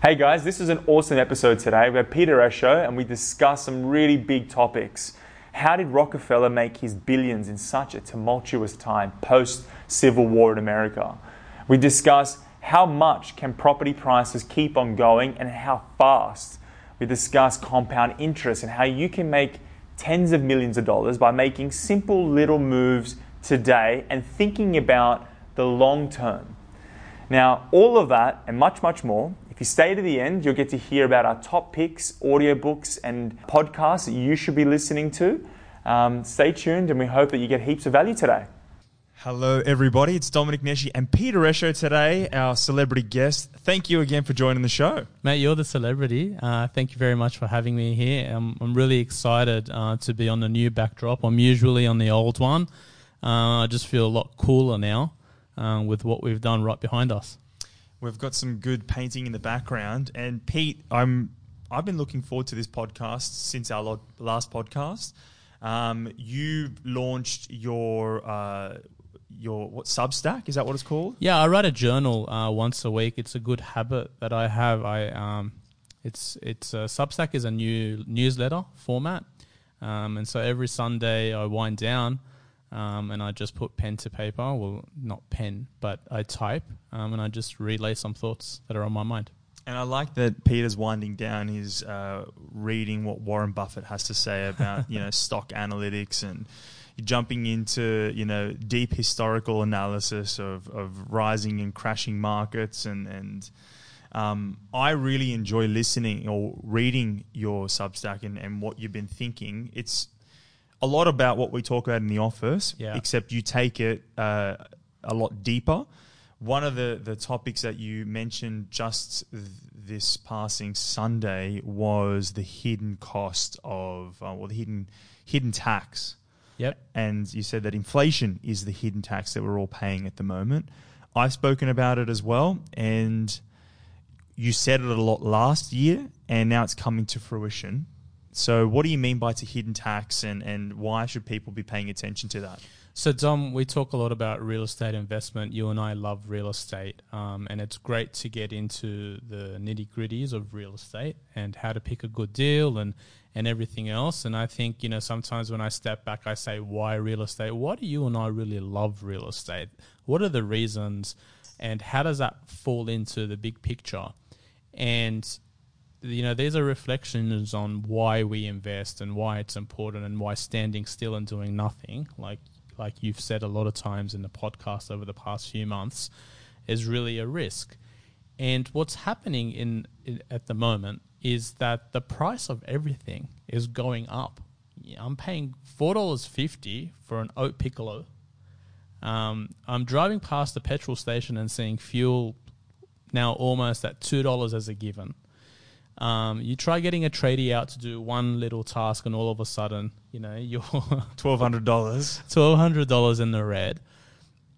Hey guys, this is an awesome episode today. We have Peter Esho and we discuss some really big topics. How did Rockefeller make his billions in such a tumultuous time post Civil War in America? We discuss how much can property prices keep on going and how fast. We discuss compound interest and how you can make tens of millions of dollars by making simple little moves today and thinking about the long term. Now, all of that and much, much more if you stay to the end, you'll get to hear about our top picks, audiobooks, and podcasts that you should be listening to. Um, stay tuned, and we hope that you get heaps of value today. Hello, everybody. It's Dominic Neshi and Peter Esho today, our celebrity guest. Thank you again for joining the show. Mate, you're the celebrity. Uh, thank you very much for having me here. I'm, I'm really excited uh, to be on the new backdrop. I'm usually on the old one. Uh, I just feel a lot cooler now uh, with what we've done right behind us. We've got some good painting in the background, and Pete, I'm I've been looking forward to this podcast since our last podcast. Um, you launched your uh, your what Substack is that what it's called? Yeah, I write a journal uh, once a week. It's a good habit that I have. I um, it's it's uh, Substack is a new newsletter format, um, and so every Sunday I wind down um, and I just put pen to paper. Well, not pen, but I type, um, and I just relay some thoughts that are on my mind. And I like that Peter's winding down. He's uh, reading what Warren Buffett has to say about you know stock analytics and jumping into you know deep historical analysis of, of rising and crashing markets and and um, I really enjoy listening or reading your Substack and, and what you've been thinking. It's a lot about what we talk about in the office, yeah. except you take it uh, a lot deeper. One of the, the topics that you mentioned just th- this passing Sunday was the hidden cost of, uh, well, the hidden hidden tax. Yep. And you said that inflation is the hidden tax that we're all paying at the moment. I've spoken about it as well, and you said it a lot last year, and now it's coming to fruition. So, what do you mean by it's a hidden tax, and, and why should people be paying attention to that? So, Dom, we talk a lot about real estate investment. You and I love real estate, um, and it's great to get into the nitty gritties of real estate and how to pick a good deal and and everything else. And I think you know sometimes when I step back, I say, "Why real estate? Why do you and I really love real estate? What are the reasons, and how does that fall into the big picture?" And you know, these are reflections on why we invest and why it's important and why standing still and doing nothing, like like you've said a lot of times in the podcast over the past few months, is really a risk. And what's happening in, in at the moment is that the price of everything is going up. I'm paying four dollars fifty for an oat piccolo. Um, I'm driving past the petrol station and seeing fuel now almost at two dollars as a given. Um, you try getting a tradie out to do one little task, and all of a sudden, you know, you're twelve hundred dollars, twelve hundred dollars in the red,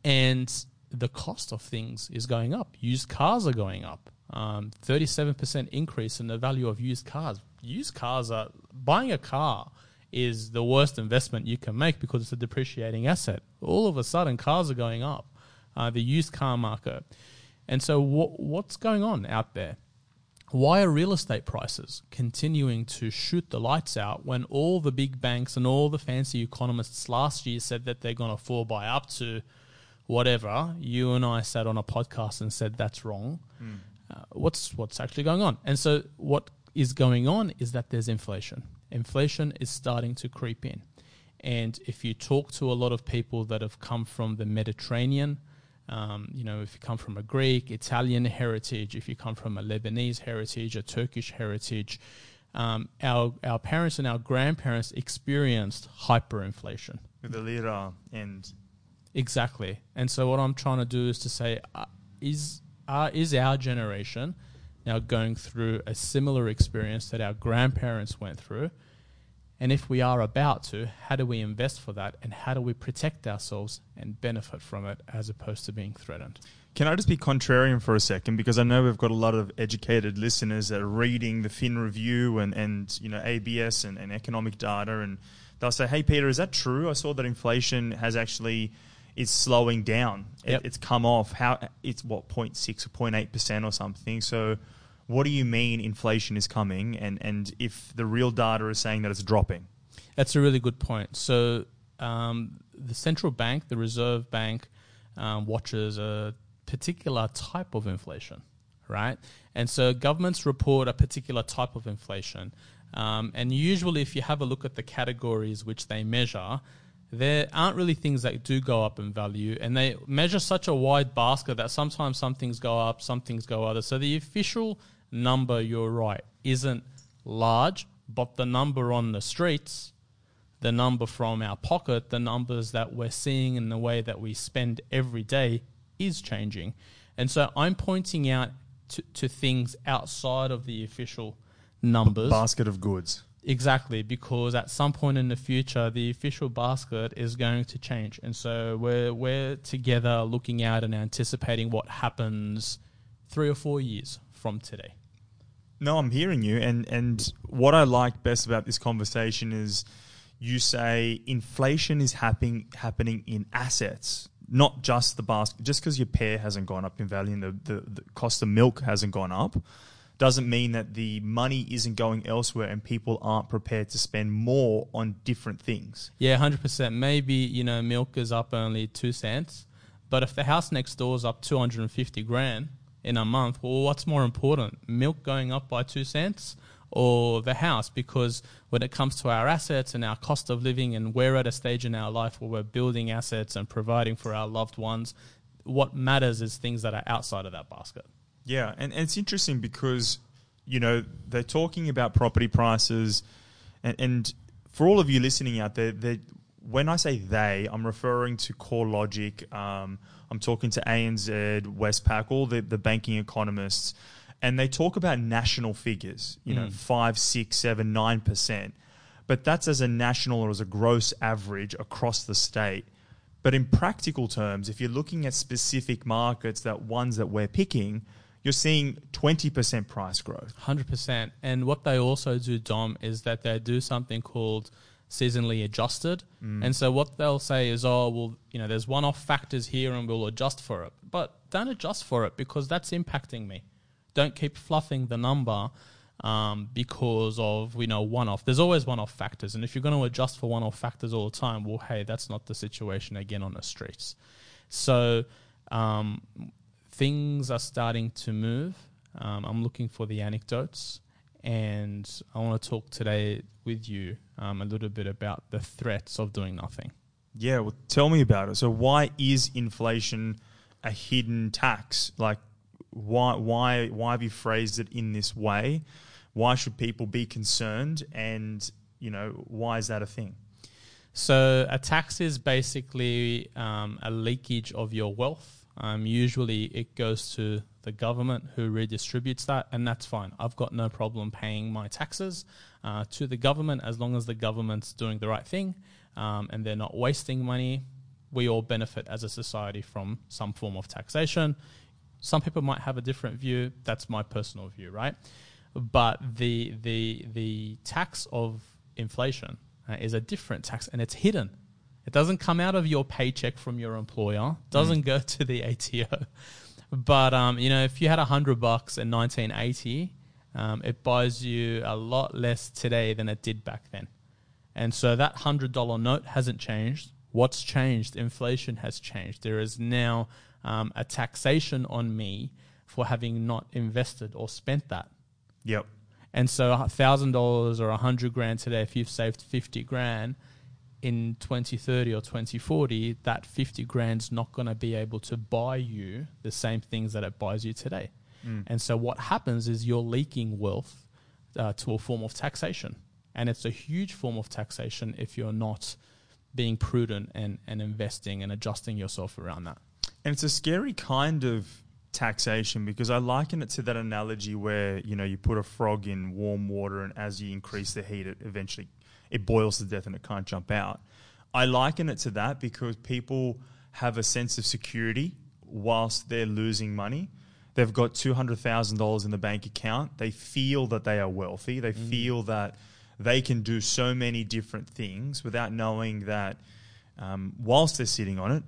and the cost of things is going up. Used cars are going up. Um, thirty-seven percent increase in the value of used cars. Used cars are buying a car is the worst investment you can make because it's a depreciating asset. All of a sudden, cars are going up. Uh, the used car market, and so what, what's going on out there? Why are real estate prices continuing to shoot the lights out when all the big banks and all the fancy economists last year said that they're going to fall by up to whatever? You and I sat on a podcast and said that's wrong. Mm. Uh, what's what's actually going on? And so what is going on is that there's inflation. Inflation is starting to creep in. And if you talk to a lot of people that have come from the Mediterranean, um, you know, if you come from a Greek, Italian heritage, if you come from a Lebanese heritage, a Turkish heritage, um, our our parents and our grandparents experienced hyperinflation with the lira and exactly. And so what I'm trying to do is to say, uh, is uh, is our generation now going through a similar experience that our grandparents went through? And if we are about to, how do we invest for that and how do we protect ourselves and benefit from it as opposed to being threatened? Can I just be contrarian for a second? Because I know we've got a lot of educated listeners that are reading the Fin Review and, and you know ABS and, and economic data, and they'll say, "Hey, Peter, is that true? I saw that inflation has actually is slowing down. Yep. It, it's come off. How it's what 0.6 or 0.8 percent or something. So what do you mean inflation is coming, and and if the real data is saying that it's dropping? That's a really good point. So um, the central bank, the Reserve Bank, um, watches a particular type of inflation, right? And so governments report a particular type of inflation. Um, and usually, if you have a look at the categories which they measure, there aren't really things that do go up in value, and they measure such a wide basket that sometimes some things go up, some things go other. So the official number, you're right, isn't large, but the number on the streets, the number from our pocket, the numbers that we're seeing in the way that we spend every day is changing. And so I'm pointing out to, to things outside of the official numbers. Basket of goods. Exactly, because at some point in the future, the official basket is going to change, and so we're we're together looking out and anticipating what happens three or four years from today. No, I'm hearing you, and and what I like best about this conversation is you say inflation is happening happening in assets, not just the basket. Just because your pear hasn't gone up in value and the, the, the cost of milk hasn't gone up, doesn't mean that the money isn't going elsewhere and people aren't prepared to spend more on different things. Yeah, hundred percent. Maybe you know milk is up only two cents, but if the house next door is up two hundred and fifty grand in a month, well, what's more important, milk going up by two cents? Or the house, because when it comes to our assets and our cost of living, and we're at a stage in our life where we're building assets and providing for our loved ones, what matters is things that are outside of that basket. Yeah, and, and it's interesting because you know they're talking about property prices, and, and for all of you listening out there, when I say they, I'm referring to CoreLogic. Um, I'm talking to ANZ, Westpac, all the, the banking economists, and they talk about national figures. You know, mm. five, six, seven, nine percent, but that's as a national or as a gross average across the state. But in practical terms, if you're looking at specific markets, that ones that we're picking, you're seeing 20% price growth. Hundred percent. And what they also do, Dom, is that they do something called seasonally adjusted. And so what they'll say is, oh, well, you know, there's one-off factors here, and we'll adjust for it. But don't adjust for it because that's impacting me. Don't keep fluffing the number um, because of you know one-off. There's always one-off factors, and if you're going to adjust for one-off factors all the time, well, hey, that's not the situation again on the streets. So um, things are starting to move. Um, I'm looking for the anecdotes, and I want to talk today with you um, a little bit about the threats of doing nothing. Yeah, well, tell me about it. So, why is inflation a hidden tax? Like, why, why, why have you phrased it in this way? Why should people be concerned? And, you know, why is that a thing? So, a tax is basically um, a leakage of your wealth. Um, usually, it goes to the government who redistributes that, and that's fine. I've got no problem paying my taxes uh, to the government as long as the government's doing the right thing um, and they're not wasting money. We all benefit as a society from some form of taxation. Some people might have a different view. That's my personal view, right? But the the the tax of inflation uh, is a different tax, and it's hidden. It doesn't come out of your paycheck from your employer. Doesn't go to the ATO. But um, you know, if you had a hundred bucks in 1980, um, it buys you a lot less today than it did back then. And so that hundred dollar note hasn't changed. What's changed? Inflation has changed. There is now um, a taxation on me for having not invested or spent that. Yep. And so a thousand dollars or a hundred grand today, if you've saved fifty grand in twenty thirty or twenty forty, that fifty grand's not going to be able to buy you the same things that it buys you today. And so what happens is you're leaking wealth uh, to a form of taxation, and it's a huge form of taxation if you're not being prudent and, and investing and adjusting yourself around that. And it's a scary kind of taxation because I liken it to that analogy where you know you put a frog in warm water and as you increase the heat, it eventually it boils to death and it can't jump out. I liken it to that because people have a sense of security whilst they're losing money. They've got two hundred thousand dollars in the bank account. They feel that they are wealthy. They feel that they can do so many different things without knowing that um, whilst they're sitting on it,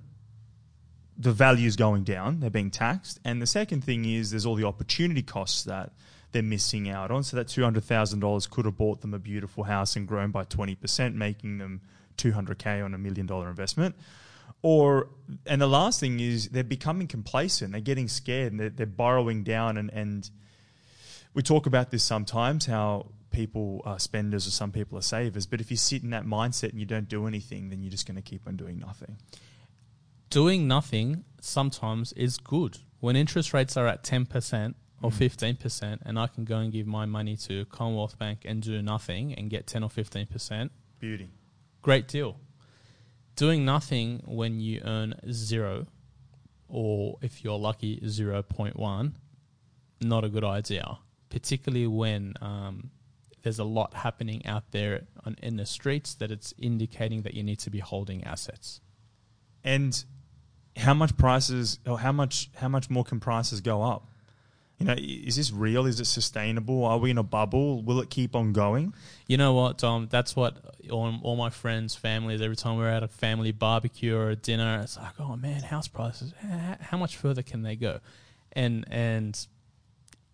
the value is going down. They're being taxed. And the second thing is there's all the opportunity costs that they're missing out on. So that two hundred thousand dollars could have bought them a beautiful house and grown by twenty percent, making them two hundred k on a million dollar investment. Or and the last thing is they're becoming complacent. They're getting scared and they're, they're borrowing down. And, and we talk about this sometimes how people are spenders or some people are savers. But if you sit in that mindset and you don't do anything, then you're just going to keep on doing nothing. Doing nothing sometimes is good. When interest rates are at 10% or Mm. 15%, and I can go and give my money to Commonwealth Bank and do nothing and get 10 or 15%, Beauty. great deal. Doing nothing when you earn zero, or if you're lucky, 0.1, not a good idea, particularly when um, there's a lot happening out there on, in the streets that it's indicating that you need to be holding assets. And how much prices or how much how much more can prices go up? You know, is this real? Is it sustainable? Are we in a bubble? Will it keep on going? You know what, Tom? That's what all, all my friends, families, every time we're at a family barbecue or a dinner, it's like, oh man, house prices. How much further can they go? And and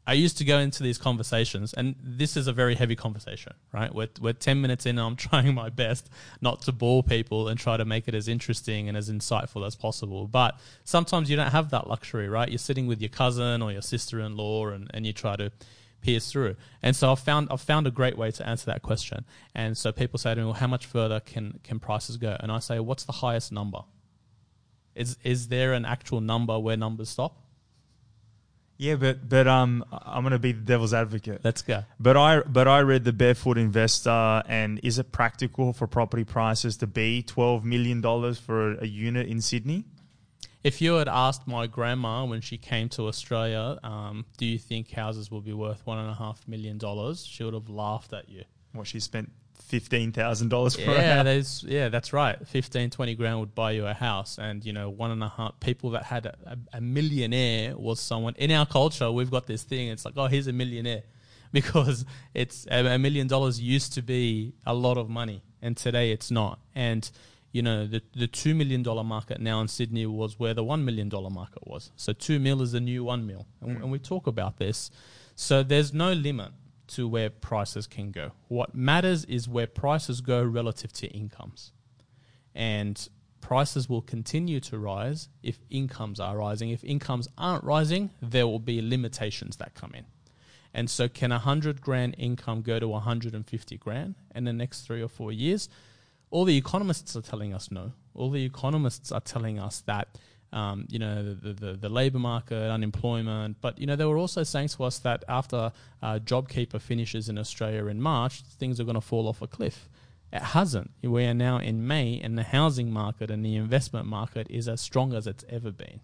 I used to go into these conversations, and this is a very heavy conversation, right? We're, we're 10 minutes in, and I'm trying my best not to bore people and try to make it as interesting and as insightful as possible. But sometimes you don't have that luxury, right? You're sitting with your cousin or your sister in law, and, and you try to pierce through. And so I've found, I've found a great way to answer that question. And so people say to me, well, how much further can, can prices go? And I say, what's the highest number? Is, is there an actual number where numbers stop? Yeah, but but um, I'm going to be the devil's advocate. Let's go. But I but I read the Barefoot Investor, and is it practical for property prices to be twelve million dollars for a, a unit in Sydney? If you had asked my grandma when she came to Australia, um, do you think houses will be worth one and a half million dollars? She would have laughed at you. What she spent fifteen thousand dollars for? a Yeah, house. there's, yeah, that's right. 15, 20 grand would buy you a house. And, you know, one and a half people that had a, a, a millionaire was someone in our culture. We've got this thing. It's like, oh, he's a millionaire because it's a, a million dollars used to be a lot of money. And today it's not. And, you know, the, the $2 million market now in Sydney was where the $1 million market was. So 2 mil is the new 1 mil. And, hmm. and we talk about this. So there's no limit to where prices can go. What matters is where prices go relative to incomes. And prices will continue to rise if incomes are rising. If incomes aren't rising, there will be limitations that come in. And so, can a 100 grand income go to 150 grand in the next three or four years? All the economists are telling us no. All the economists are telling us that um, you know, the, the, the labour market, unemployment. But, you know, they were also saying to us that after uh, JobKeeper finishes in Australia in March, things are going to fall off a cliff. It hasn't. We are now in May, and the housing market and the investment market is as strong as it's ever been.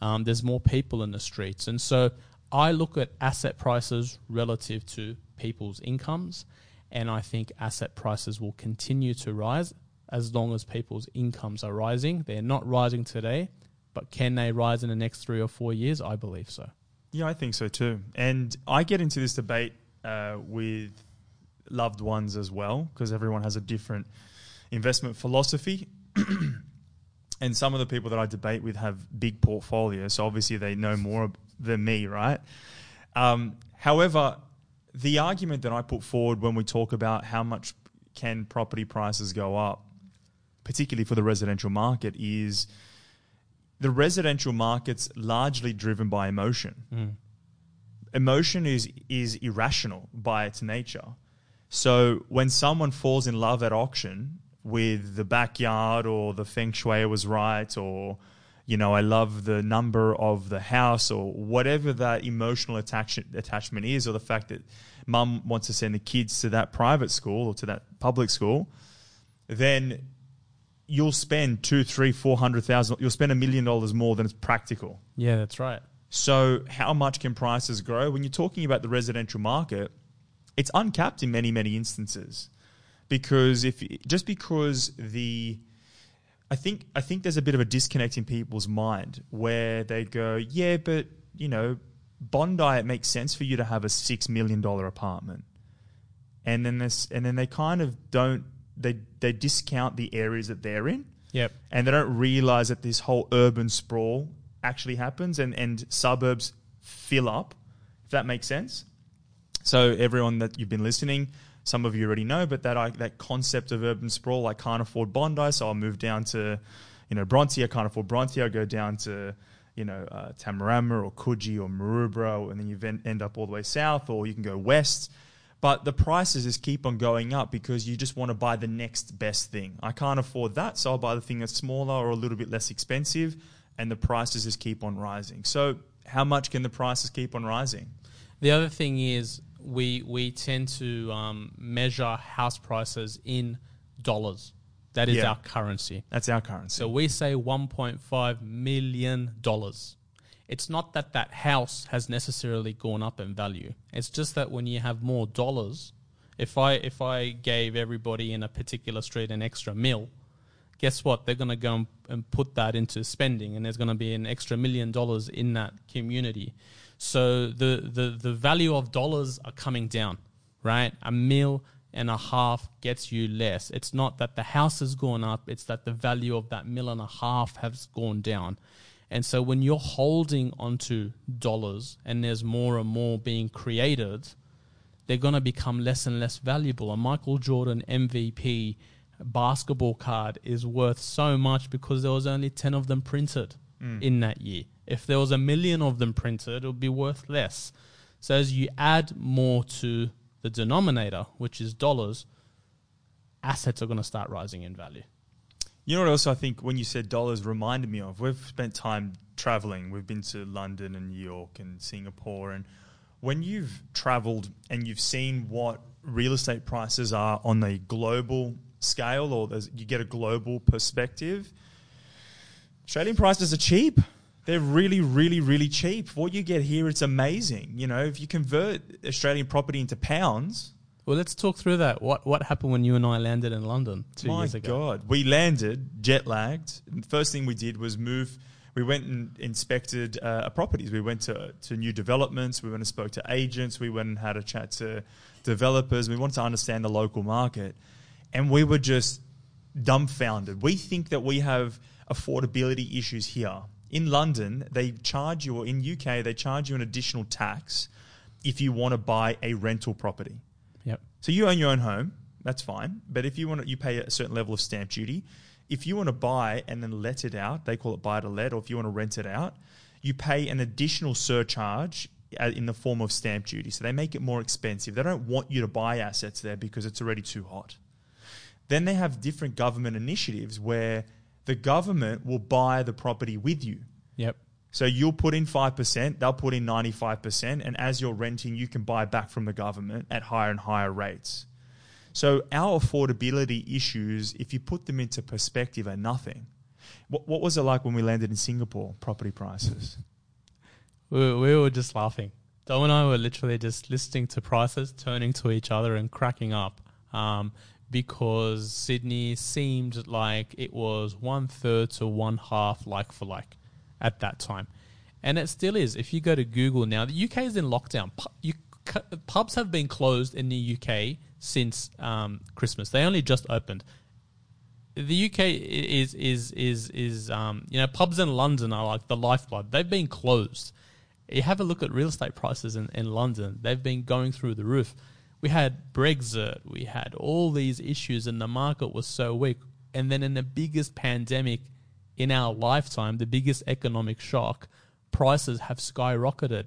Um, there's more people in the streets. And so I look at asset prices relative to people's incomes, and I think asset prices will continue to rise as long as people's incomes are rising. They're not rising today, but can they rise in the next three or four years? I believe so. Yeah, I think so too. And I get into this debate uh, with loved ones as well because everyone has a different investment philosophy. and some of the people that I debate with have big portfolios, so obviously they know more than me, right? Um, however, the argument that I put forward when we talk about how much can property prices go up, particularly for the residential market, is the residential market's largely driven by emotion. Hmm. Emotion is is irrational by its nature. So when someone falls in love at auction with the backyard or the feng shui was right or you know I love the number of the house or whatever that emotional attachment attachment is or the fact that mum wants to send the kids to that private school or to that public school then you'll spend two, three, four hundred thousand. You'll spend a million dollars more than it's practical. Yeah, that's right. So, how much can prices grow? When you're talking about the residential market, it's uncapped in many, many instances, because if just because the I think I think there's a bit of a disconnect in people's mind where they go, yeah, but you know, Bondi it makes sense for you to have a six million dollar apartment, and then this, and then they kind of don't they they discount the areas that they're in, Yep. and they don't realize that this whole urban sprawl actually happens, and and suburbs fill up, if that makes sense. So everyone that you've been listening, some of you already know, but that I, that concept of urban sprawl, I can't afford Bondi, so I'll move down to, you know, Bronte. I can't afford Bronte. I'll go down to, you know, uh, Tamarama or Coogee or Maroubra, and then you end up all the way south, or you can go west. But the prices just keep on going up because you just want to buy the next best thing. I can't afford that, so I'll buy the thing that's smaller or a little bit less expensive, and the prices just keep on rising. So, how much can the prices keep on rising? The other thing is we we tend to um, measure house prices in dollars. That is Yeah. our currency. That's our currency. So we say 1.5 million dollars. It's not that that house has necessarily gone up in value. It's just that when you have more dollars, if I if I gave everybody in a particular street an extra mil, guess what? They're going to go and- put that into spending, and there's going to be an extra million dollars in that community. So the, the, the value of dollars are coming down, right? A mil and a half gets you less. It's not that the house has gone up, it's that the value of that mil and a half has gone down. And so when you're holding onto dollars and there's more and more being created, they're going to become less and less valuable. A Michael Jordan MVP basketball card is worth so much because there was only 10 of them printed mm. in that year. If there was a million of them printed, it would be worth less. So as you add more to the denominator, which is dollars, assets are going to start rising in value. You know what else I think when you said dollars reminded me of? We've spent time traveling. We've been to London and New York and Singapore. And when you've traveled and you've seen what real estate prices are on a global scale or you get a global perspective, Australian prices are cheap. They're really, really, really cheap. What you get here, it's amazing. You know, if you convert Australian property into pounds, Well, let's talk through that. What what happened when you and I landed in London two My years ago? My God, we landed jet lagged. And the first thing we did was move. We went and inspected uh, properties. We went to to new developments. We went and spoke to agents. We went and had a chat to developers. We wanted to understand the local market, and we were just dumbfounded. We think that we have affordability issues here in London. They charge you, or in UK, they charge you an additional tax if you want to buy a rental property. So you own your own home, that's fine. But if you want to, you pay a certain level of stamp duty. If you want to buy and then let it out, they call it buy to let, or if you want to rent it out, you pay an additional surcharge uh, in the form of stamp duty. So they make it more expensive. They don't want you to buy assets there because it's already too hot. Then they have different government initiatives where the government will buy the property with you. Yep. So you'll put in 5%, they'll put in 95%, and as you're renting, you can buy back from the government at higher and higher rates. So our affordability issues, if you put them into perspective, are nothing. What, what was it like when we landed in Singapore, property prices? We, we were just laughing. Dom and I were literally just listening to prices, turning to each other and cracking up um, because Sydney seemed like it was one third to one half like for like at that time. And it still is. If you go to Google now, the UK is in lockdown. Pubs have been closed in the UK since um, Christmas. They only just opened the UK is is is is um, you know pubs in London are like the lifeblood. They've been closed. You have a look at real estate prices in, in London. They've been going through the roof. We had Brexit. We had all these issues, and the market was so weak. And then in the biggest pandemic in our lifetime, the biggest economic shock, prices have skyrocketed.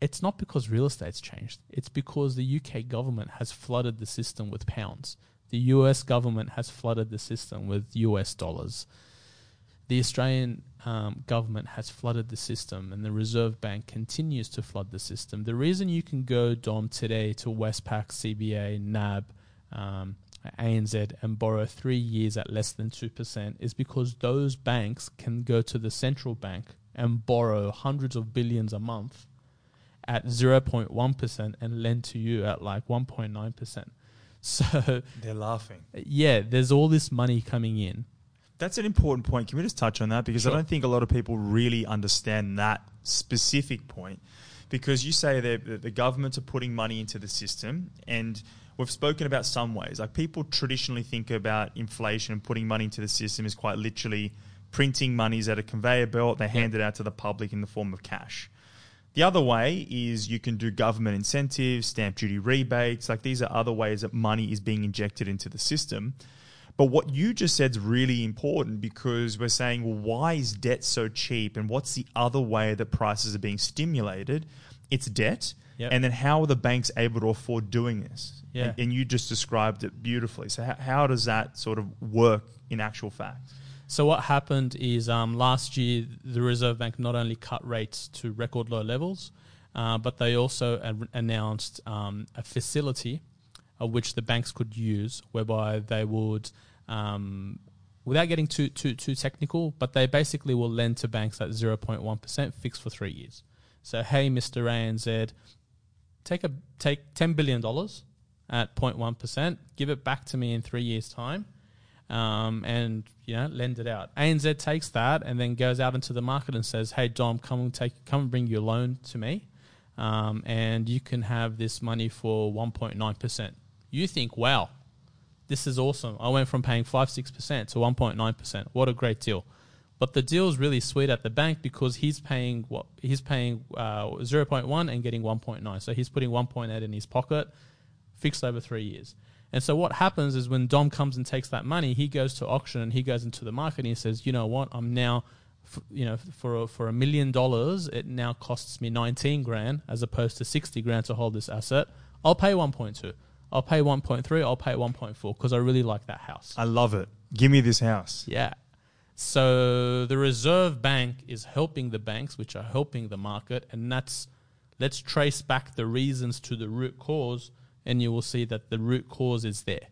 It's not because real estate's changed. It's because the UK government has flooded the system with pounds. The US government has flooded the system with US dollars. The Australian um, government has flooded the system, and the Reserve Bank continues to flood the system. The reason you can go, Dom, today to Westpac, CBA, NAB, um, ANZ, and borrow three years at less than 2% is because those banks can go to the central bank and borrow hundreds of billions a month at 0.1% and lend to you at like 1.9%. So, They're laughing. yeah, there's all this money coming in. That's an important point. Can we just touch on that? Because Sure. I don't think a lot of people really understand that specific point. Because you say that the- the governments are putting money into the system, and we've spoken about some ways. Like people traditionally think about inflation and putting money into the system is quite literally printing monies at a conveyor belt. They hand it out to the public in the form of cash. The other way is you can do government incentives, stamp duty rebates. Like these are other ways that money is being injected into the system. But what you just said is really important because we're saying, well, why is debt so cheap? And what's the other way that prices are being stimulated? It's debt. Yep. And then how are the banks able to afford doing this? Yeah. And, and you just described it beautifully. So, how, how does that sort of work in actual fact? So what happened is um, last year the Reserve Bank not only cut rates to record low levels, uh, but they also an- announced um, a facility of which the banks could use, whereby they would, um, without getting too too too technical, but they basically will lend to banks at zero point one percent fixed for three years. So hey, Mister ANZ, take a take ten billion dollars at 0.1 percent, give it back to me in three years' time um, and you know lend it out. ANZ takes that and then goes out into the market and says, "Hey Dom, come and take, come and bring your loan to me, um, and you can have this money for 1.9 percent." You think, "Wow, this is awesome! I went from paying five six percent to 1.9 percent. What a great deal!" But the deal is really sweet at the bank because he's paying what he's paying uh, 0.1 and getting 1.9. So he's putting 1.8 in his pocket, fixed over three years. And so what happens is when Dom comes and takes that money, he goes to auction and he goes into the market and he says, you know what, I'm now, f- you know, for a, for a million dollars, it now costs me 19 grand as opposed to 60 grand to hold this asset. I'll pay 1.2. I'll pay 1.3. I'll pay 1.4 because I really like that house. I love it. Give me this house. Yeah. So the Reserve Bank is helping the banks, which are helping the market, and that's let's trace back the reasons to the root cause, and you will see that the root cause is there.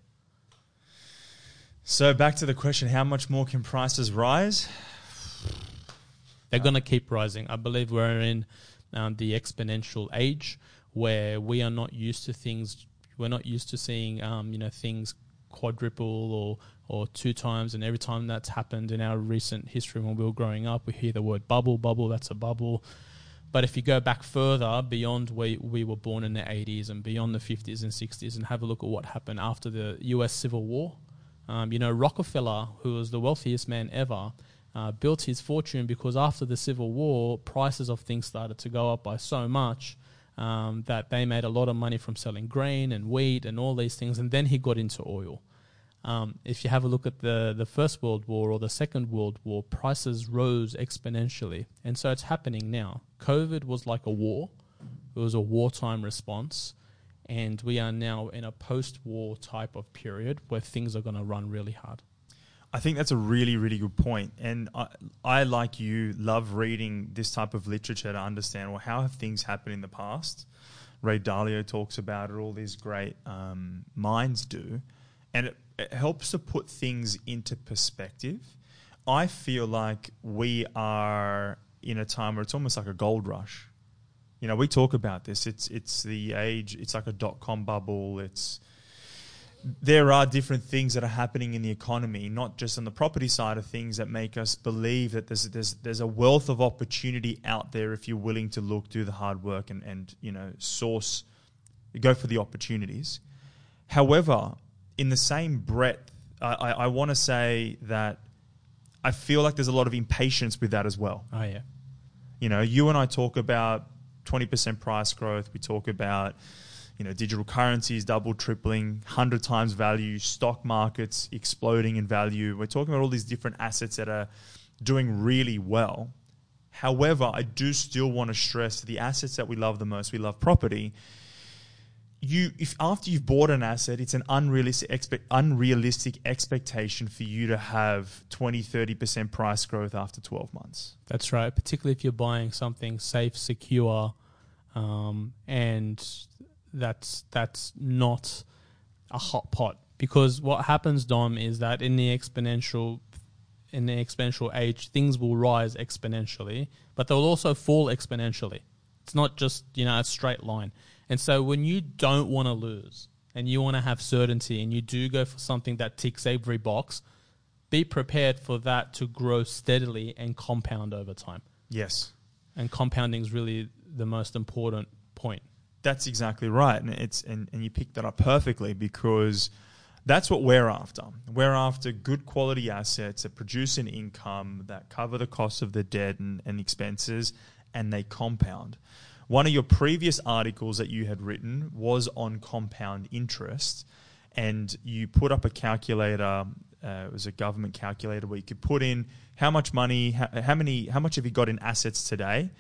So, back to the question how much more can prices rise? They're going to keep rising. I believe we're in um, the exponential age where we are not used to things. We're not used to seeing, um, you know, things quadruple or or two times. And every time that's happened in our recent history when we were growing up, we hear the word bubble, bubble. That's a bubble. But if you go back further beyond where we were born in the 80s and beyond the 50s and 60s and have a look at what happened after the US Civil War, um, you know, Rockefeller, who was the wealthiest man ever, uh, built his fortune because after the Civil War, prices of things started to go up by so much um, that they made a lot of money from selling grain and wheat and all these things. And then he got into oil. Um, if you have a look at the, the First World War or the Second World War, prices rose exponentially. And so it's happening now. COVID was like a war, it was a wartime response. And we are now in a post war type of period where things are going to run really hard. I think that's a really, really good point. And I, I, like you, love reading this type of literature to understand well, how have things happened in the past? Ray Dalio talks about it, all these great um, minds do. And it, it helps to put things into perspective. I feel like we are in a time where it's almost like a gold rush. You know, we talk about this. It's it's the age. It's like a dot com bubble. It's there are different things that are happening in the economy, not just on the property side of things, that make us believe that there's there's there's a wealth of opportunity out there if you're willing to look, do the hard work, and and you know source, go for the opportunities. However, in the same breadth, I, I, I want to say that I feel like there's a lot of impatience with that as well. Oh, yeah. You know, you and I talk about 20% price growth. We talk about, you know, digital currencies double, tripling, 100 times value, stock markets exploding in value. We're talking about all these different assets that are doing really well. However, I do still want to stress the assets that we love the most. We love property you if after you've bought an asset it's an unrealistic expect, unrealistic expectation for you to have 20 30% price growth after 12 months That's right, particularly if you're buying something safe, secure, um, and that's that's not a hot pot. Because what happens, Dom, is that in the exponential in the exponential age, things will rise exponentially, but they'll also fall exponentially. It's not just you know a straight line. And so when you don't want to lose and you want to have certainty and you do go for something that ticks every box, be prepared for that to grow steadily and compound over time. yes And compounding is really the most important point. that's exactly right and it's and, and you picked that up perfectly because that's what we're after we're after good quality assets that produce an income that cover the cost of the debt and, and expenses and they compound. One of your previous articles that you had written was on compound interest, and you put up a calculator. Uh, it was a government calculator where you could put in how much money, how, how many, how much have you got in assets today,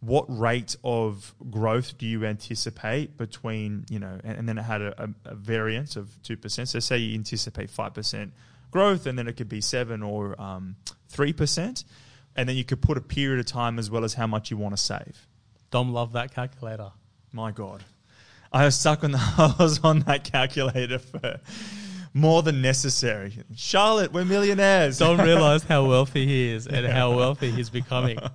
what rate of growth do you anticipate between you know and, and then it had a, a, a variance of 2% so say you anticipate 5% growth and then it could be 7 or um, 3% and then you could put a period of time as well as how much you want to save Dom loved that calculator. my god i was stuck on the i was on that calculator for more than necessary charlotte we're millionaires Dom realized how wealthy he is and how wealthy he's becoming.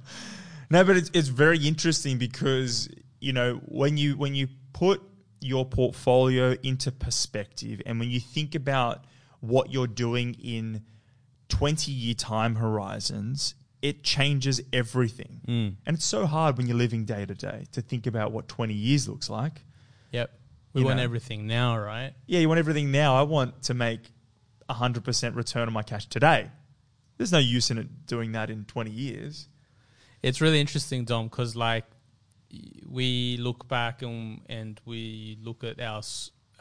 No, but it's it's very interesting because you know when you when you put your portfolio into perspective and when you think about what you're doing in 20 year time horizons it changes everything and it's so hard when you're living day to day to think about what 20 years looks like Yep. We You want know. everything now, right? yeah you want everything now i want to make 100% return on my cash today there's no use in it doing that in 20 years It's really interesting, Dom, because like we look back and and we look at our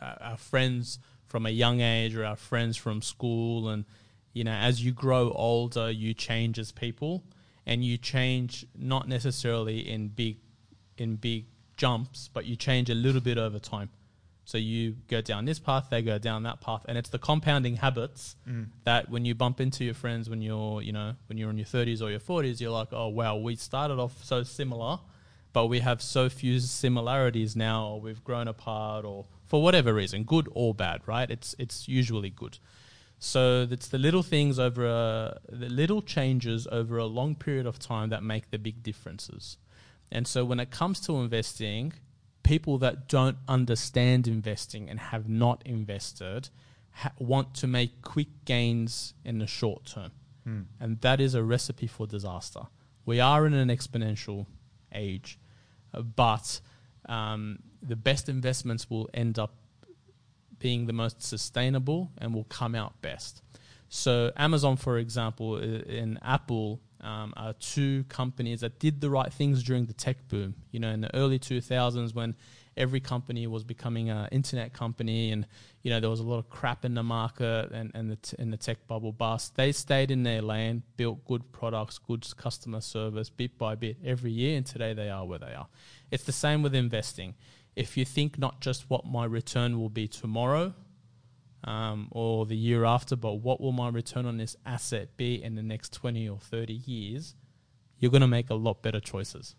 uh, our friends from a young age or our friends from school, and you know, as you grow older, you change as people, and you change not necessarily in big in big jumps, but you change a little bit over time. So you go down this path, they go down that path, and it's the compounding habits mm. that when you bump into your friends when you're, you know, when you're in your 30s or your 40s, you're like, oh wow, we started off so similar, but we have so few similarities now, or we've grown apart, or for whatever reason, good or bad, right? It's it's usually good. So it's the little things over a, the little changes over a long period of time that make the big differences. And so when it comes to investing, people that don't understand investing and have not invested ha- want to make quick gains in the short term. And that is a recipe for disaster. We are in an exponential age, uh, but um, the best investments will end up being the most sustainable and will come out best. So, Amazon, for example, and Apple um, are two companies that did the right things during the tech boom. You know, in the early 2000s, when every company was becoming an internet company, and you know there was a lot of crap in the market, and and the t- the tech bubble bust. They stayed in their lane, built good products, good customer service, bit by bit every year, and today they are where they are. It's the same with investing. If you think not just what my return will be tomorrow, um, or the year after, but what will my return on this asset be in the next 20 or 30 years, you're going to make a lot better choices.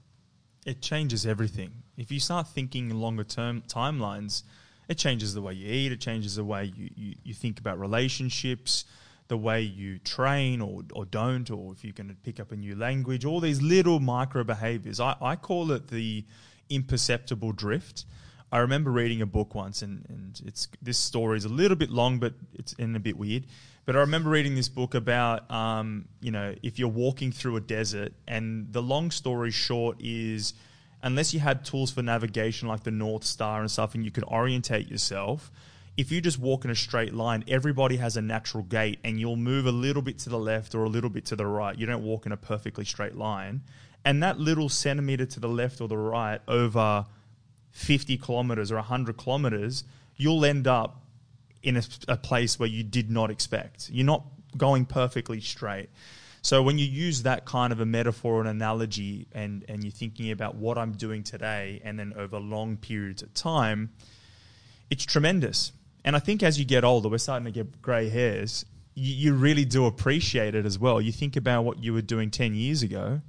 it changes everything. If you start thinking in longer term timelines, it changes the way you eat, it changes the way you, you, you think about relationships, the way you train or, or don't, or if you're going to pick up a new language, all these little micro behaviors. I, I call it the imperceptible drift. I remember reading a book once, and, and it's this story is a little bit long, but it's in a bit weird. But I remember reading this book about, um, you know, if you're walking through a desert, and the long story short is, unless you had tools for navigation like the North Star and stuff, and you could orientate yourself, if you just walk in a straight line, everybody has a natural gait, and you'll move a little bit to the left or a little bit to the right. You don't walk in a perfectly straight line, and that little centimeter to the left or the right over 50 kilometers or 100 kilometers, you'll end up in a, a place where you did not expect. You're not going perfectly straight. So when you use that kind of a metaphor or an analogy and, and you're thinking about what I'm doing today and then over long periods of time, it's tremendous. And I think as you get older, we're starting to get grey hairs, you, you really do appreciate it as well. You think about what you were doing 10 years ago,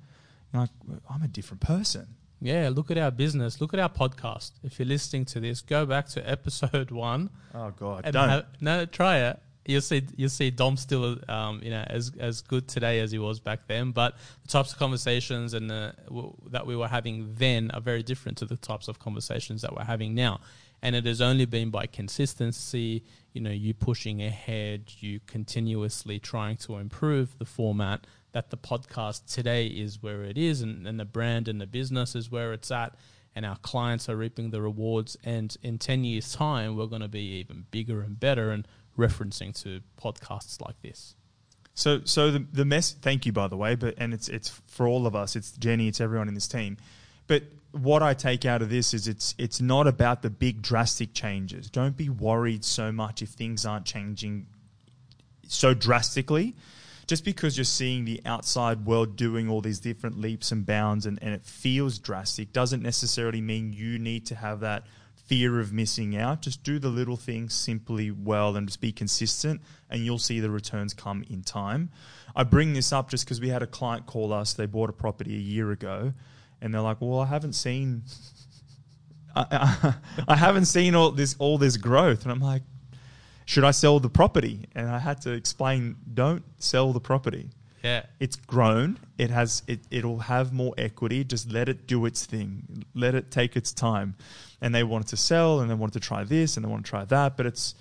you're like, I'm a different person. Yeah, look at our business. Look at our podcast. If you're listening to this, go back to episode one. Oh, God. don't. have- no, try it. You'll see. You'll see Dom still, um, you know, as as good today as he was back then. But the types of conversations and the, w- that we were having then are very different to the types of conversations that we're having now. And it has only been by consistency, you know, you pushing ahead, you continuously trying to improve the format that the podcast today is where it is, and, and the brand and the business is where it's at and our clients are reaping the rewards. And in 10 years' time, we're going to be even bigger and better and referencing to podcasts like this. So, so the the mess. Thank you, by the way. But and it's it's for all of us. It's Jenny. It's everyone in this team. But what I take out of this is it's it's not about the big drastic changes. Don't be worried so much if things aren't changing so drastically. Just because you're seeing the outside world doing all these different leaps and bounds and, and it feels drastic doesn't necessarily mean you need to have that fear of missing out. Just do the little things simply well and just be consistent, and you'll see the returns come in time. I bring this up just because we had a client call us. They bought a property a year ago, and they're like, "Well, I haven't seen, I, I, I haven't seen all this all this growth," and I'm like, "Should I sell the property?" And I had to explain, "Don't sell the property." Yeah. It's grown. It has. It. It'll have more equity. Just let it do its thing. Let it take its time. And they wanted to sell, and they wanted to try this, and they want to try that. But it's.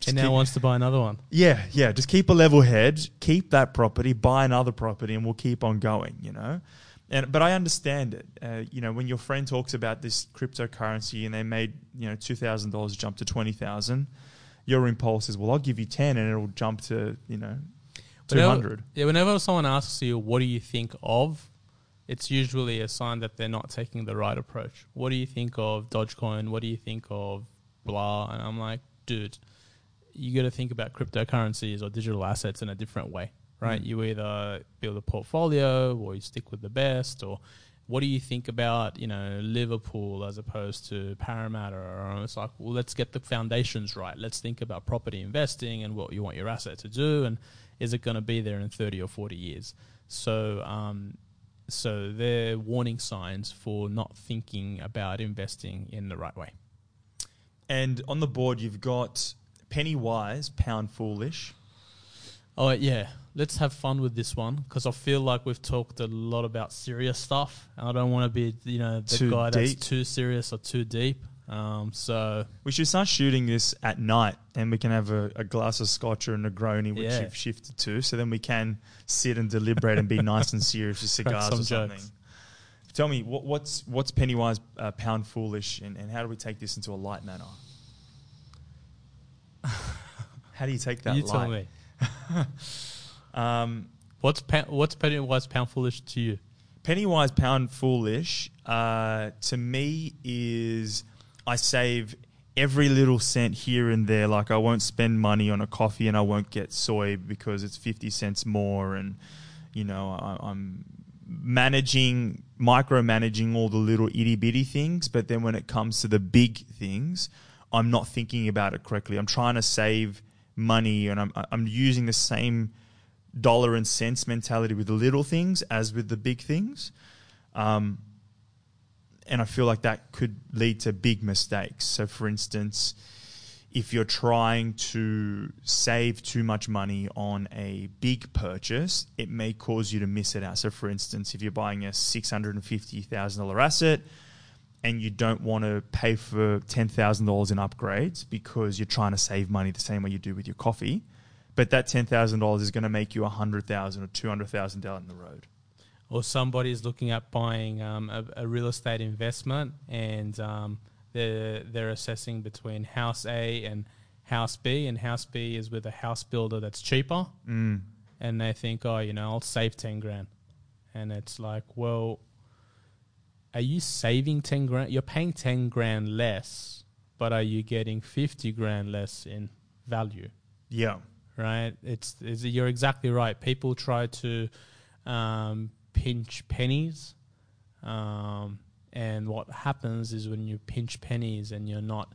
just And now keep- wants to buy another one. yeah, yeah. Just keep a level head. Keep that property. Buy another property, and we'll keep on going. You know. And but I understand it. Uh, you know, when your friend talks about this cryptocurrency and they made you know two thousand dollars jump to twenty thousand, your impulse is, well, I'll give you ten, and it'll jump to you know two Whenever- Yeah, whenever someone asks you, what do you think of? It's usually a sign that they're not taking the right approach. What do you think of Dogecoin? What do you think of blah? And I'm like, dude, you got to think about cryptocurrencies or digital assets in a different way, right? Mm. You either build a portfolio or you stick with the best or what do you think about, you know, Liverpool as opposed to Parramatta? Or it's like, well, let's get the foundations right. Let's think about property investing and what you want your asset to do and is it going to be there in 30 or 40 years? So, um, so they're warning signs for not thinking about investing in the right way. And on the board, you've got penny wise, pound foolish. Oh yeah, let's have fun with this one because I feel like we've talked a lot about serious stuff, and I don't want to be you know the Too guy deep. that's too serious or too deep. Um, so We should start shooting this at night, and we can have a, a glass of scotch or a Negroni, which Yeah. you've shifted to, so then we can sit and deliberate and be nice and serious with cigars some or something. jokes. Tell me, what, what's what's Pennywise uh, pound foolish, and, and how do we take this into a light manner? how do you take that you light? tell me, Um, what's pa- what's Pennywise pound foolish to you? Pennywise pound foolish uh, to me is I save every little cent here and there. Like I won't spend money on a coffee and I won't get soy because it's fifty cents more, and you know I, I'm managing micromanaging all the little itty bitty things. But then when it comes to the big things, I'm not thinking about it correctly. I'm trying to save money and I'm I'm using the same dollar and cents mentality with the little things as with the big things. Um, and I feel like that could lead to big mistakes. So, for instance, if you're trying to save too much money on a big purchase, it may cause you to miss it out. So, for instance, if you're buying a $650,000 asset and you don't want to pay for $10,000 in upgrades because you're trying to save money the same way you do with your coffee, but that $10,000 is going to make you $100,000 or $200,000 down the road. or somebody's looking at buying um, a, a real estate investment and um, they're, they're assessing between house A and house B, and house B is with a house builder that's cheaper, Mm. and they think, oh, you know, I'll save 10 grand. And it's like, well, are you saving 10 grand? You're paying 10 grand less, but are you getting 50 grand less in value? Yeah. right? It's, it's you're exactly right. People try to um, pinch pennies, um, and what happens is when you pinch pennies and you're not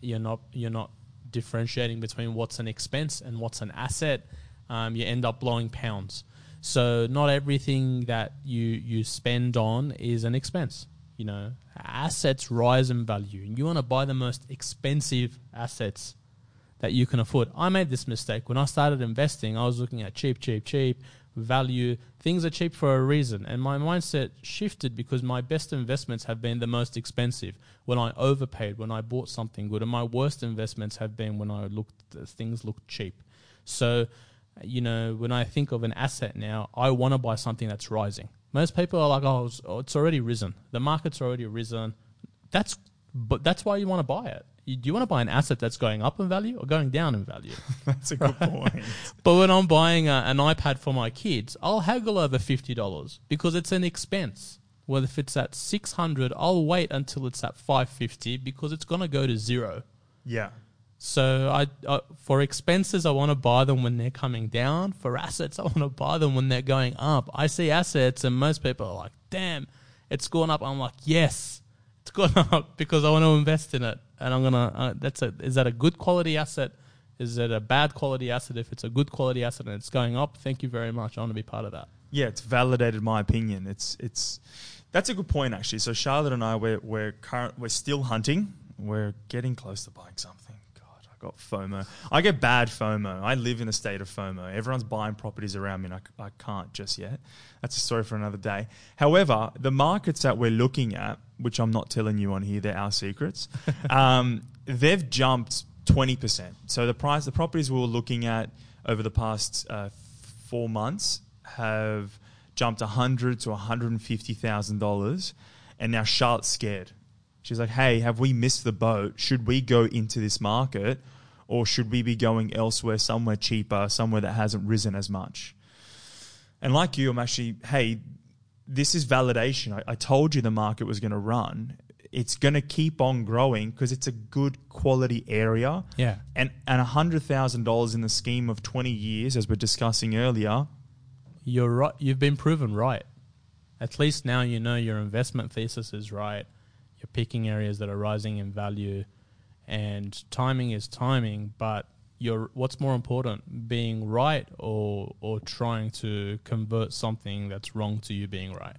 you're not you're not differentiating between what's an expense and what's an asset, um, you end up blowing pounds. So not everything that you you spend on is an expense. You know, assets rise in value, and you want to buy the most expensive assets that you can afford. I made this mistake when I started investing. I was looking at cheap, cheap, cheap value. Things are cheap for a reason, and my mindset shifted because my best investments have been the most expensive. When I overpaid, when I bought something good, and my worst investments have been when I looked things looked cheap. So, you know, when I think of an asset now, I want to buy something that's rising. Most people are like, "Oh, it's- oh, already risen. The market's already risen." That's but that's why you want to buy it. You, do you want to buy an asset that's going up in value or going down in value? That's a good point. But when I'm buying a, an iPad for my kids, I'll haggle over fifty dollars because it's an expense. Well, if it's at six hundred, I'll wait until it's at five fifty because it's gonna go to zero. yeah. So I, uh, for expenses, I want to buy them when they're coming down. For assets, I want to buy them when they're going up. I see assets, and most people are like, "Damn, it's gone up." I'm like, "Yes, it's gone up because I want to invest in it." And I'm gonna. Uh, that's a. Is that a good quality asset? Is it a bad quality asset? If it's a good quality asset and it's going up, thank you very much. I want to be part of that. Yeah, it's validated my opinion. It's it's that's a good point actually. So Charlotte and I we're we're current we're still hunting. We're getting close to buying something. I got FOMO. I get bad FOMO. I live in a state of FOMO. Everyone's buying properties around me, and I, I can't just yet. That's a story for another day. However, the markets that we're looking at, which I'm not telling you on here, they're our secrets. um, they've jumped twenty percent. So the price, the properties we were looking at over the past uh, four months have jumped a hundred to one hundred and fifty thousand dollars, and now Charlotte's scared. She's like, "Hey, have we missed the boat? Should we go into this market, or should we be going elsewhere, somewhere cheaper, somewhere that hasn't risen as much?" And like you, I'm actually, hey, this is validation. I, I told you the market was going to run. It's going to keep on growing because it's a good quality area. Yeah. And and hundred thousand dollars in the scheme of twenty years, as we're discussing earlier, You're right. You've been proven right. At least now you know your investment thesis is right. Picking areas that are rising in value, and timing is timing. But you're what's more important, being right or or trying to convert something that's wrong to you being right.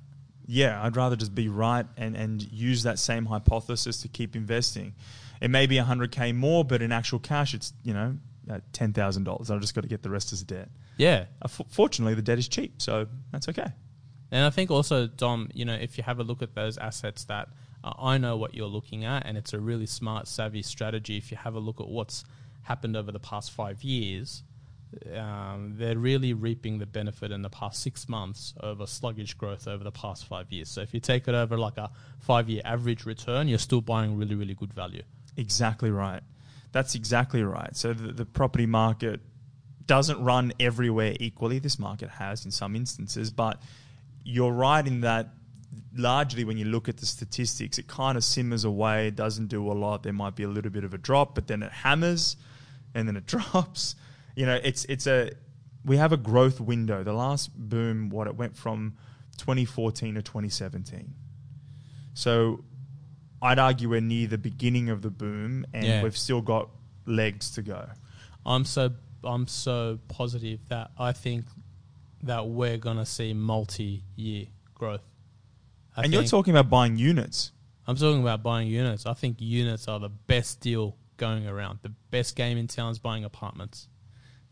yeah, I'd rather just be right and, and use that same hypothesis to keep investing. It may be 100K more, but in actual cash, it's, you know, uh, $10,000. I've just got to get the rest as debt. Yeah, Uh, f- fortunately, the debt is cheap, so that's okay. And I think also, Dom, you know, if you have a look at those assets that I know what you're looking at, and it's a really smart, savvy strategy. If you have a look at what's happened over the past five years, um, they're really reaping the benefit in the past six months of a sluggish growth over the past five years. So if you take it over like a five year average return, you're still buying really, really good value. Exactly right. That's exactly right. So the, the property market doesn't run everywhere equally. This market has in some instances, but you're right in that largely when you look at the statistics, it kind of simmers away, it doesn't do a lot. There might be a little bit of a drop, but then it hammers and then it drops. You know, it's it's a we have a growth window. The last boom, what it went from 2014 to 2017. So I'd argue we're near the beginning of the boom, and Yeah. we've still got legs to go. I'm so I'm so positive that I think that we're gonna see multi year growth. I and you're talking about buying units. I'm talking about buying units. I think units are the best deal going around. The best game in town is buying apartments.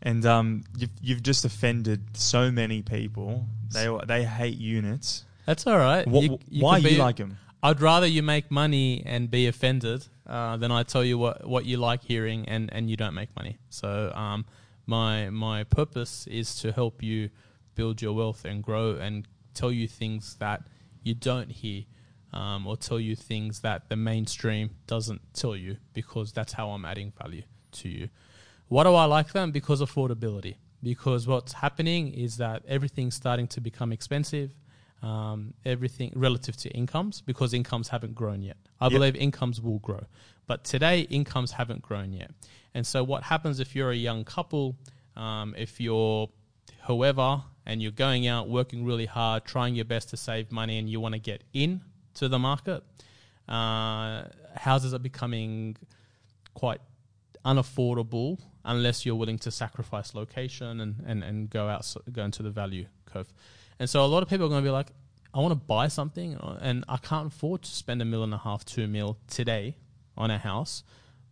And um, you've, you've just offended so many people. They they hate units. That's all right. Wh- You- you why can you like them? I'd rather you make money and be offended uh, than I tell you what, what you like hearing and, and you don't make money. So um, my my purpose is to help you build your wealth and grow and tell you things that you don't hear um, or tell you things that the mainstream doesn't tell you because that's how I'm adding value to you. What do I like them? Because affordability. Because what's happening is that everything's starting to become expensive um, everything relative to incomes because incomes haven't grown yet. I Yep. believe incomes will grow, but today incomes haven't grown yet. And so, what happens if you're a young couple, um, if you're whoever, and you're going out working really hard, trying your best to save money, and you want to get in to the market? Uh, houses are becoming quite unaffordable unless you're willing to sacrifice location and, and, and go out go into the value curve. And so a lot of people are going to be like, I want to buy something and I can't afford to spend a mil and a half, two mil today on a house,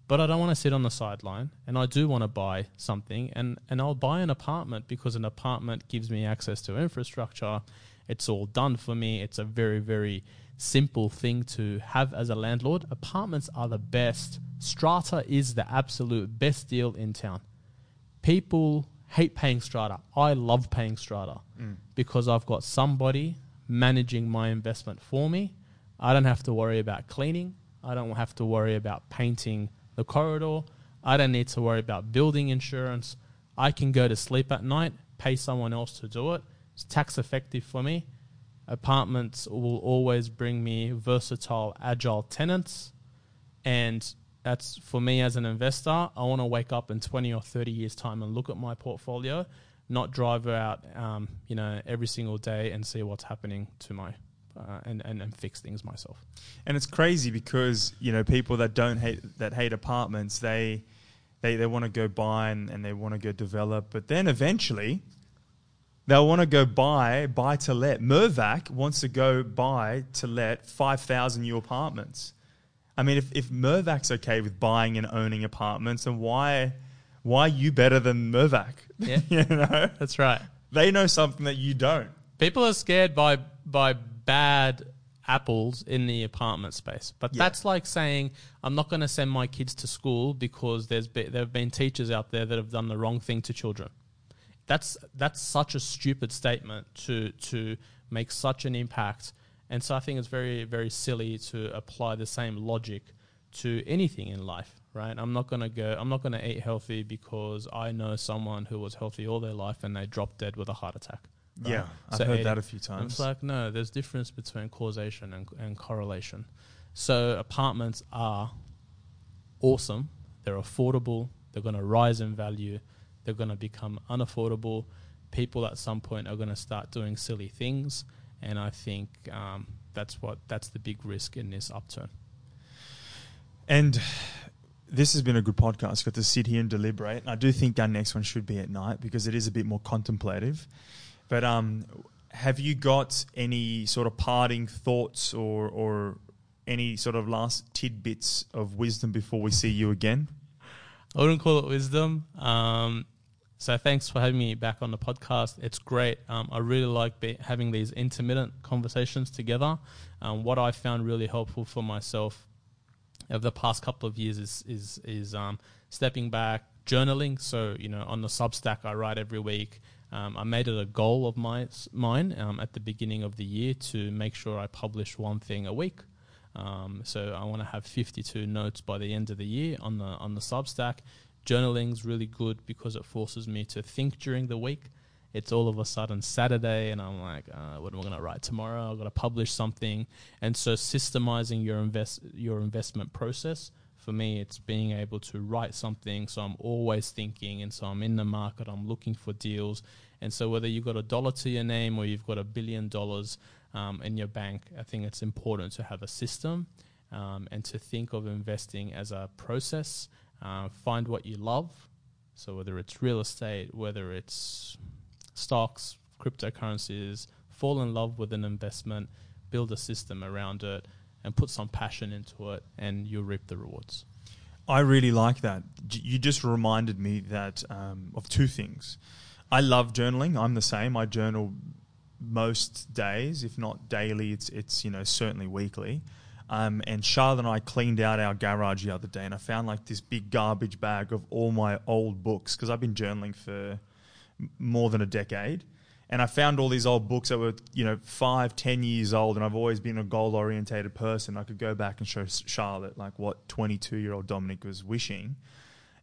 but I don't want to sit on the sideline and I do want to buy something and, and I'll buy an apartment because an apartment gives me access to infrastructure. It's all done for me. It's a very, very simple thing to have as a landlord. Apartments are the best. Strata is the absolute best deal in town. People hate paying strata. I love paying strata mm. because I've got somebody managing my investment for me. I don't have to worry about cleaning. I don't have to worry about painting the corridor. I don't need to worry about building insurance. I can go to sleep at night, pay someone else to do it. It's tax effective for me. Apartments will always bring me versatile, agile tenants. And that's for me as an investor. I want to wake up in 20 or 30 years' time and look at my portfolio, not drive out, um, you know, every single day and see what's happening to my uh, and, and and fix things myself. And it's crazy because you know people that don't hate that hate apartments, they they they want to go buy and, and they want to go develop, but then eventually they'll want to go buy buy to let. Mirvac wants to go buy to let five thousand new apartments. I mean, if if Mirvac's okay with buying and owning apartments, then why why are you better than Mirvac? Yeah. you know, That's right. they know something that you don't. People are scared by by bad apples in the apartment space, but Yeah. that's like saying I'm not going to send my kids to school because there's be, there have been teachers out there that have done the wrong thing to children. That's that's such a stupid statement to to make such an impact, and so I think it's very very silly to apply the same logic to anything in life. Right? I'm not gonna go. I'm not gonna eat healthy because I know someone who was healthy all their life and they dropped dead with a heart attack. Right? Yeah, I've So heard that a few times. It's like no, there's difference between causation and, and correlation. So apartments are awesome. They're affordable. They're going to rise in value. They're going to become unaffordable. People at some point are going to start doing silly things, and I think um, that's what that's the big risk in this upturn. And this has been a good podcast. Got to sit here and deliberate. And I do think our next one should be at night because it is a bit more contemplative. But um, have you got any sort of parting thoughts or or any sort of last tidbits of wisdom before we see you again? I wouldn't call it wisdom. Um, so thanks for having me back on the podcast. It's great. Um, I really like be, having these intermittent conversations together. Um, what I found really helpful for myself over the past couple of years is is is um, stepping back, journaling. So you know, on the Substack, I write every week. Um, I made it a goal of my, mine um, at the beginning of the year to make sure I publish one thing a week. Um, so I want to have 52 notes by the end of the year on the on the Substack. Journaling's really good because it forces me to think during the week. It's all of a sudden Saturday, and I'm like, uh, what am I going to write tomorrow? I've got to publish something, and so systemizing your invest your investment process for me, it's being able to write something. So I'm always thinking, and so I'm in the market. I'm looking for deals, and so whether you've got a dollar to your name or you've got a billion dollars um, in your bank, I think it's important to have a system um, and to think of investing as a process. Uh, find what you love. So whether it's real estate, whether it's stocks, cryptocurrencies, fall in love with an investment, build a system around it, and put some passion into it, and you'll reap the rewards. I really like that. You just reminded me that um, of two things. I love journaling. I'm the same. I journal most days, if not daily. It's it's you know certainly weekly. Um, and Charlotte and I cleaned out our garage the other day, and I found like this big garbage bag of all my old books because I've been journaling for more than a decade. And I found all these old books that were, you know, five, ten years old, and I've always been a goal orientated person. I could go back and show Charlotte like what twenty two year old Dominic was wishing,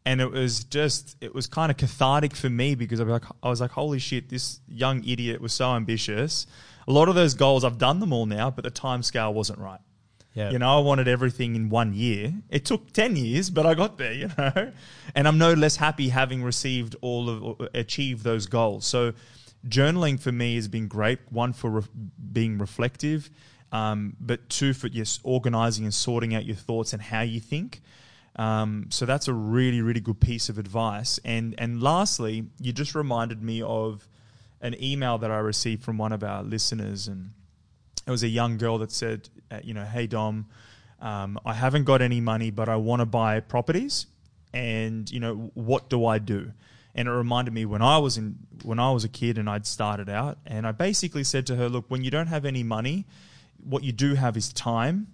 and it was just it was kind of cathartic for me because I was like I was like holy shit this young idiot was so ambitious. A lot of those goals I've done them all now but the time scale wasn't right. Yeah, you know I wanted everything in one year. It took 10 years but I got there you know? And I'm no less happy having received all of achieved those goals. So journaling for me has been great one for re- being reflective um, but two for yes organizing and sorting out your thoughts and how you think um, so that's a really, really good piece of advice. And and lastly, you just reminded me of an email that I received from one of our listeners, and it was a young girl that said, uh, you know, hey Dom, um, I haven't got any money, but I want to buy properties, and you know, what do I do? And it reminded me when I was in when I was a kid and I'd started out, and I basically said to her, look, when you don't have any money, what you do have is time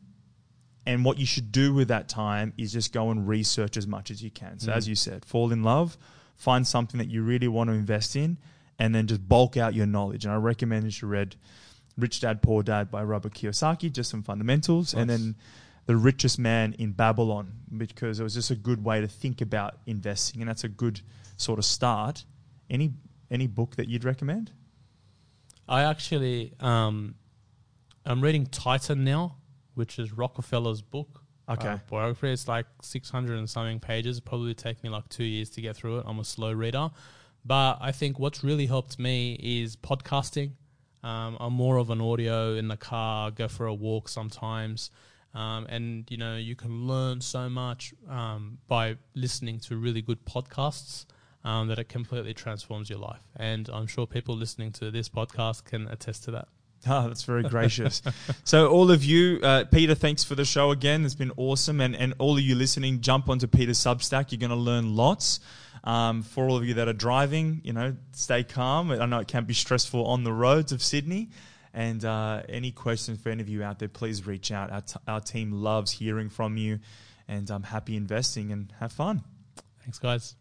and what you should do with that time is just go and research as much as you can. So, as mm. you said, fall in love, find something that you really want to invest in, and then just bulk out your knowledge. And I recommend that you read Rich Dad Poor Dad by Robert Kiyosaki, just some fundamentals, and then the richest man in Babylon because it was just a good way to think about investing, and that's a good sort of start. Any any book that you'd recommend? I actually, um, I'm reading Titan now, which is Rockefeller's book. Okay. Uh, biography. It's like 600 and something pages. Probably take me like two years to get through it. I'm a slow reader. But I think what's really helped me is podcasting. Um, I'm more of an audio in the car, go for a walk sometimes. Um, and, you know, you can learn so much um, by listening to really good podcasts um, that it completely transforms your life. And I'm sure people listening to this podcast can attest to that. Oh, that's very gracious. so, all of you, uh, Peter, thanks for the show again. It's been awesome. And, and all of you listening, jump onto Peter's Substack. You're going to learn lots. Um, for all of you that are driving, you know, stay calm. I know it can be stressful on the roads of Sydney. And uh, any questions for any of you out there, please reach out. Our, t- our team loves hearing from you. And I'm happy investing and have fun. Thanks, guys.